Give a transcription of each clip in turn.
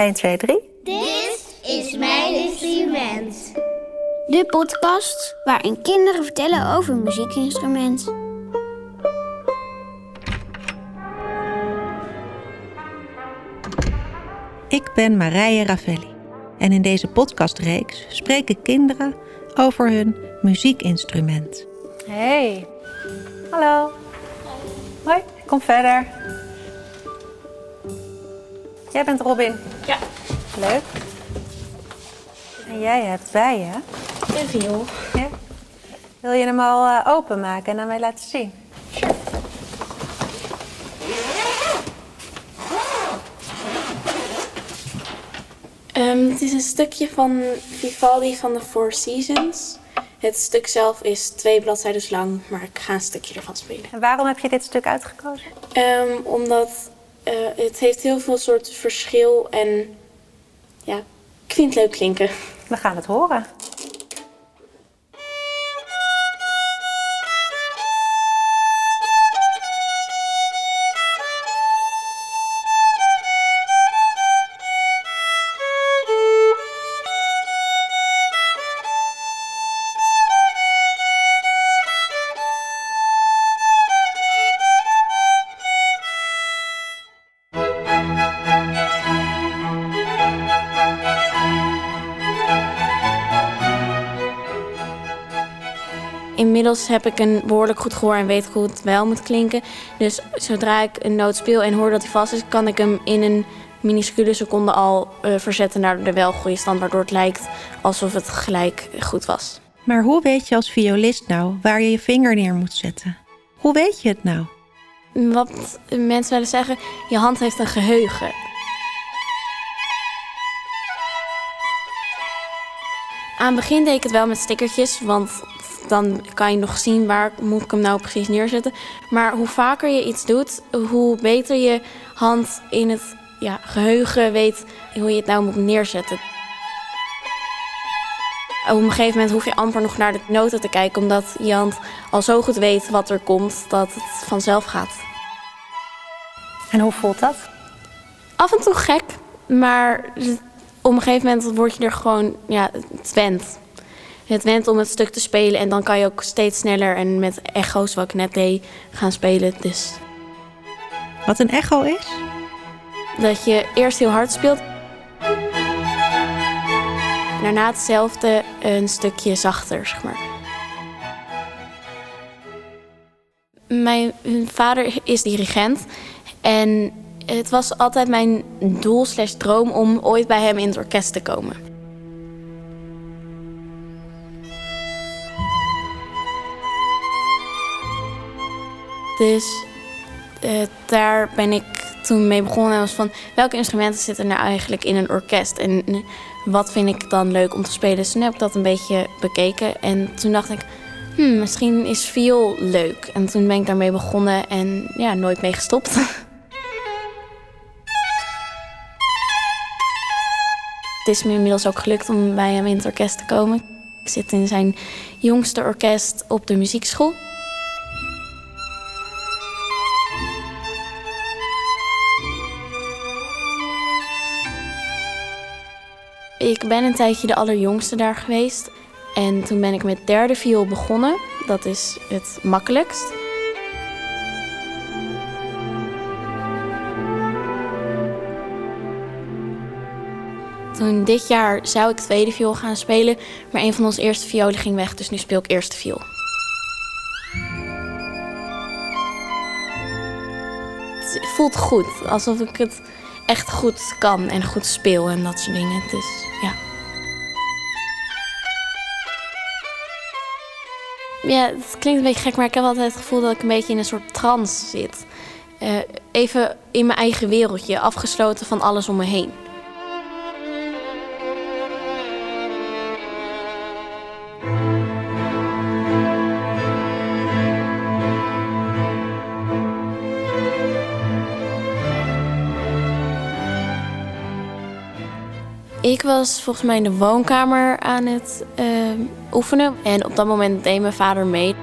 1, 2, 3. Dit is mijn instrument. De podcast waarin kinderen vertellen over een muziekinstrument. Ik ben Marije Ravelli en in deze podcastreeks spreken kinderen over hun muziekinstrument. Hey, hallo. Hoi, kom verder. Jij bent Robin. Ja. Leuk. En jij hebt bij je. Een viool. Ja. Wil je hem al eh, openmaken en aan mij laten zien? Ehm, het is een stukje van Vivaldi van de Four Seasons. Het stuk zelf is twee bladzijden lang, maar ik ga een stukje ervan spelen. En waarom heb je dit stuk uitgekozen? Ehm, omdat eh, het heeft heel veel soort verschil en ja, ik vind het leuk klinken. We gaan het horen. Inmiddels heb ik een behoorlijk goed gehoor en weet hoe het wel moet klinken. Dus zodra ik een noot speel en hoor dat hij vast is, kan ik hem in een minuscule seconde al eh, verzetten naar de wel goede stand, waardoor het lijkt alsof het gelijk goed was. Maar hoe weet je als violist nou waar je je vinger neer moet zetten? Hoe weet je het nou? Wat mensen willen zeggen, je hand heeft een geheugen. Aan het begin deed ik het wel met stickertjes, want dan kan je nog zien waar moet ik hem nou precies neerzetten. Maar hoe vaker je iets doet, hoe beter je hand in het ja, geheugen weet hoe je het nou moet neerzetten. Op een gegeven moment hoef je amper nog naar de noten te kijken, omdat je hand al zo goed weet wat er komt dat het vanzelf gaat. En hoe voelt dat? Af en toe gek, maar op een gegeven moment word je er gewoon, ja, het went. Het went om het stuk te spelen en dan kan je ook steeds sneller en met echo's, wat ik net deed, gaan spelen. Dus Wat een echo is? dat je eerst heel hard speelt. Daarna hetzelfde, een stukje zachter, zeg maar. Mijn vader is dirigent en het was altijd mijn doel slash droom om ooit bij hem in het orkest te komen. Dus daar ben ik toen mee begonnen. En was van welke instrumenten zitten nou eigenlijk in een orkest? En eh, wat vind ik dan leuk om te spelen? Dus toen heb ik dat een beetje bekeken. En toen dacht ik, hmm, misschien is viool leuk. En toen ben ik daarmee begonnen en ja, nooit mee gestopt. Het is me inmiddels ook gelukt om bij hem in het orkest te komen. Ik zit in zijn jongste orkest op de muziekschool. Ik ben een tijdje de allerjongste daar geweest. En toen ben ik met derde viool begonnen. Dat is het makkelijkst. Toen dit jaar zou ik tweede viool gaan spelen, maar een van onze eerste violen ging weg, dus nu speel ik eerste viool. Het voelt goed, alsof ik het echt goed kan en goed speel en dat soort dingen. Dus ja. Ja, het klinkt een beetje gek, maar ik heb altijd het gevoel dat ik een beetje in een soort trance zit. Eh, even in mijn eigen wereldje, afgesloten van alles om me heen. Ik was volgens mij in de woonkamer aan het eh, oefenen. En op dat moment deed mijn vader mee.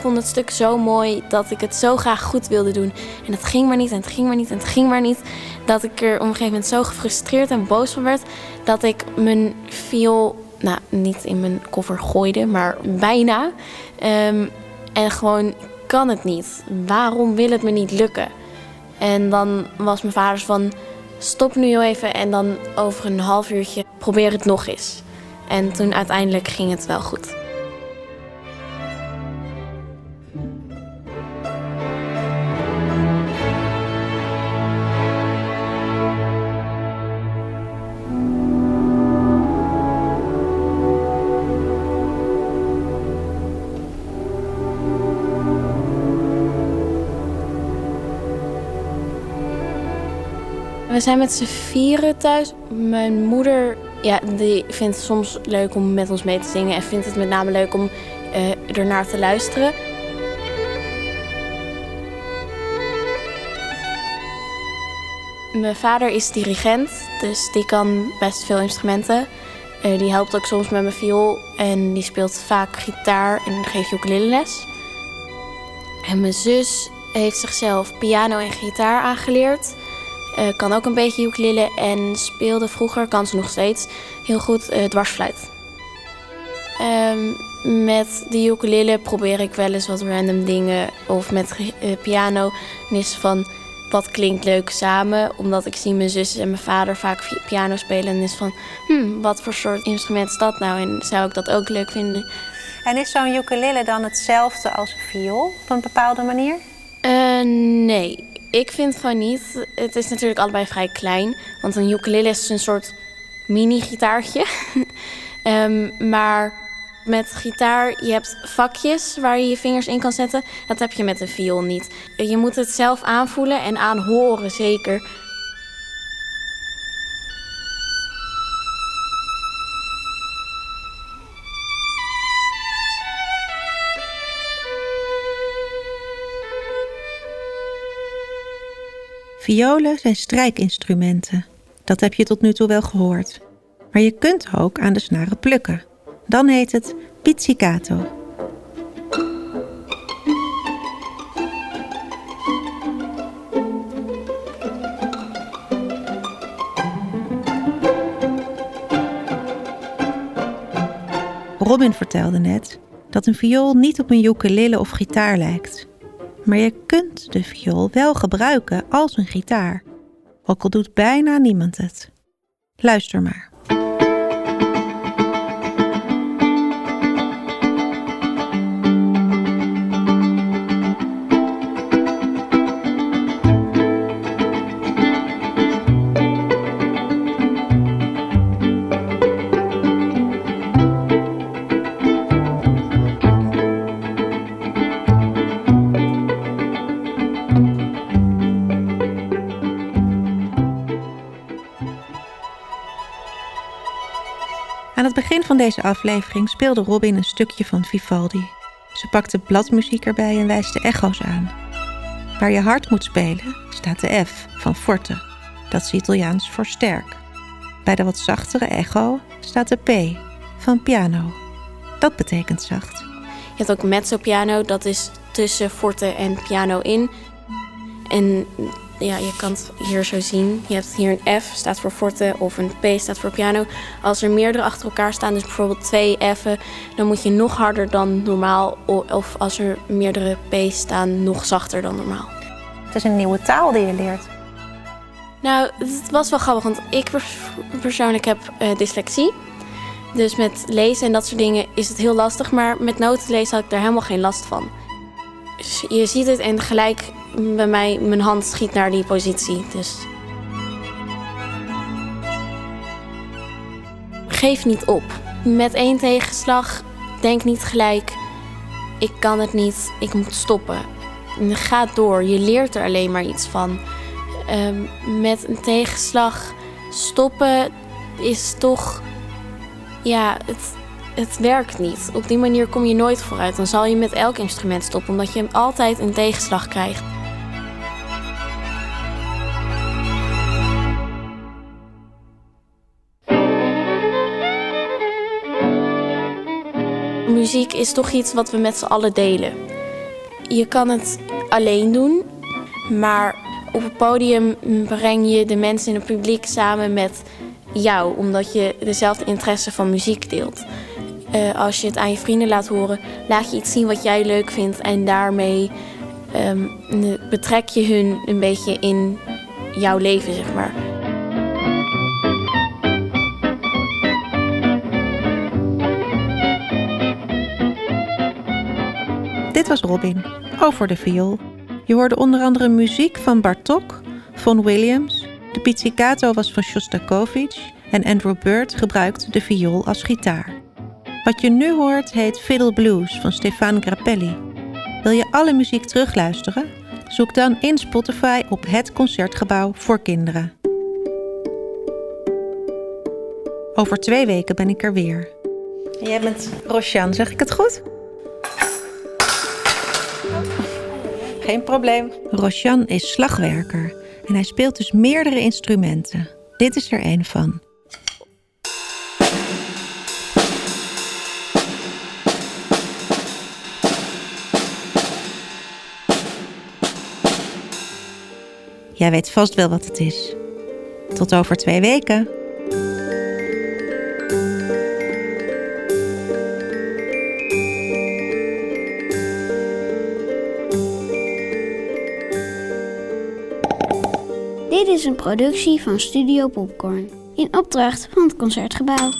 vond het stuk zo mooi dat ik het zo graag goed wilde doen. En het ging maar niet en het ging maar niet en het ging maar niet. Dat ik er op een gegeven moment zo gefrustreerd en boos van werd dat ik mijn viool, nou niet in mijn koffer gooide, maar bijna. Ehm, en gewoon kan het niet. Waarom wil het me niet lukken? En dan was mijn vader van stop nu even en dan over een half uurtje probeer het nog eens. En toen uiteindelijk ging het wel goed. We zijn met z'n vieren thuis. Mijn moeder ja, die vindt het soms leuk om met ons mee te zingen en vindt het met name leuk om uh, ernaar te luisteren. Mijn vader is dirigent, dus die kan best veel instrumenten. Uh, die helpt ook soms met mijn viool en die speelt vaak gitaar en geeft ukulele les. En mijn zus heeft zichzelf piano en gitaar aangeleerd. Uh, kan ook een beetje ukulele en speelde vroeger, kan ze nog steeds, heel goed uh, dwarsfluit. Um, met de ukulele probeer ik wel eens wat random dingen. Of met uh, piano is van wat klinkt leuk samen. Omdat ik zie mijn zus en mijn vader vaak piano spelen. En is van, hmm, wat voor soort instrument is dat nou? En zou ik dat ook leuk vinden? En is zo'n ukulele dan hetzelfde als een viool op een bepaalde manier? nee, ik vind van niet. Het is natuurlijk allebei vrij klein. Want een ukulele is een soort mini-gitaartje. um, maar met gitaar, je hebt vakjes waar je je vingers in kan zetten. Dat heb je met een viool niet. Je moet het zelf aanvoelen en aanhoren zeker. Violen zijn strijkinstrumenten. Dat heb je tot nu toe wel gehoord. Maar je kunt ook aan de snaren plukken. Dan heet het pizzicato. Robin vertelde net dat een viool niet op een ukulele of gitaar lijkt. Maar je kunt de viool wel gebruiken als een gitaar, ook al doet bijna niemand het. Luister maar. Van deze aflevering speelde Robin een stukje van Vivaldi. Ze pakte bladmuziek erbij en wijst de echo's aan. Waar je hard moet spelen staat de F van forte, dat is Italiaans voor sterk. Bij de wat zachtere echo staat de P van piano, dat betekent zacht. Je hebt ook mezzo piano, dat is tussen forte en piano in. En ja, je kan het hier zo zien. Je hebt hier een F, staat voor forte, of een P staat voor piano. Als er meerdere achter elkaar staan, dus bijvoorbeeld twee F'en, dan moet je nog harder dan normaal. Of als er meerdere P's staan, nog zachter dan normaal. Het is een nieuwe taal die je leert. Nou, het was wel grappig, want ik persoonlijk heb uh, dyslexie. Dus met lezen en dat soort dingen is het heel lastig. Maar met noten lezen had ik daar helemaal geen last van. Dus je ziet het en gelijk bij mij, mijn hand schiet naar die positie. Dus. Geef niet op. Met één tegenslag, denk niet gelijk. Ik kan het niet, ik moet stoppen. Ga door, je leert er alleen maar iets van. Um, met een tegenslag stoppen is toch. Ja, het, het werkt niet. Op die manier kom je nooit vooruit. Dan zal je met elk instrument stoppen, omdat je altijd een tegenslag krijgt. Muziek is toch iets wat we met z'n allen delen. je kan het alleen doen, maar op het podium breng je de mensen in het publiek samen met jou, omdat je dezelfde interesse van muziek deelt. Uh, als je het aan je vrienden laat horen, laat je iets zien wat jij leuk vindt en daarmee um, betrek je hun een beetje in jouw leven, zeg maar. Dit was Robin, over de viool. Je hoorde onder andere muziek van Bartok, Von Williams, de pizzicato was van Shostakovich en Andrew Bird gebruikt de viool als gitaar. Wat je nu hoort heet Fiddle Blues van Stefan Grappelli. Wil je alle muziek terugluisteren? Zoek dan in Spotify op het Concertgebouw voor Kinderen. Over twee weken ben ik er weer. Jij bent Rosjan, zeg ik het goed? Geen probleem. Rosjan is slagwerker en hij speelt dus meerdere instrumenten. Dit is er een van. Jij weet vast wel wat het is. Tot over twee weken. Dit is een productie van Studio Popcorn in opdracht van het Concertgebouw.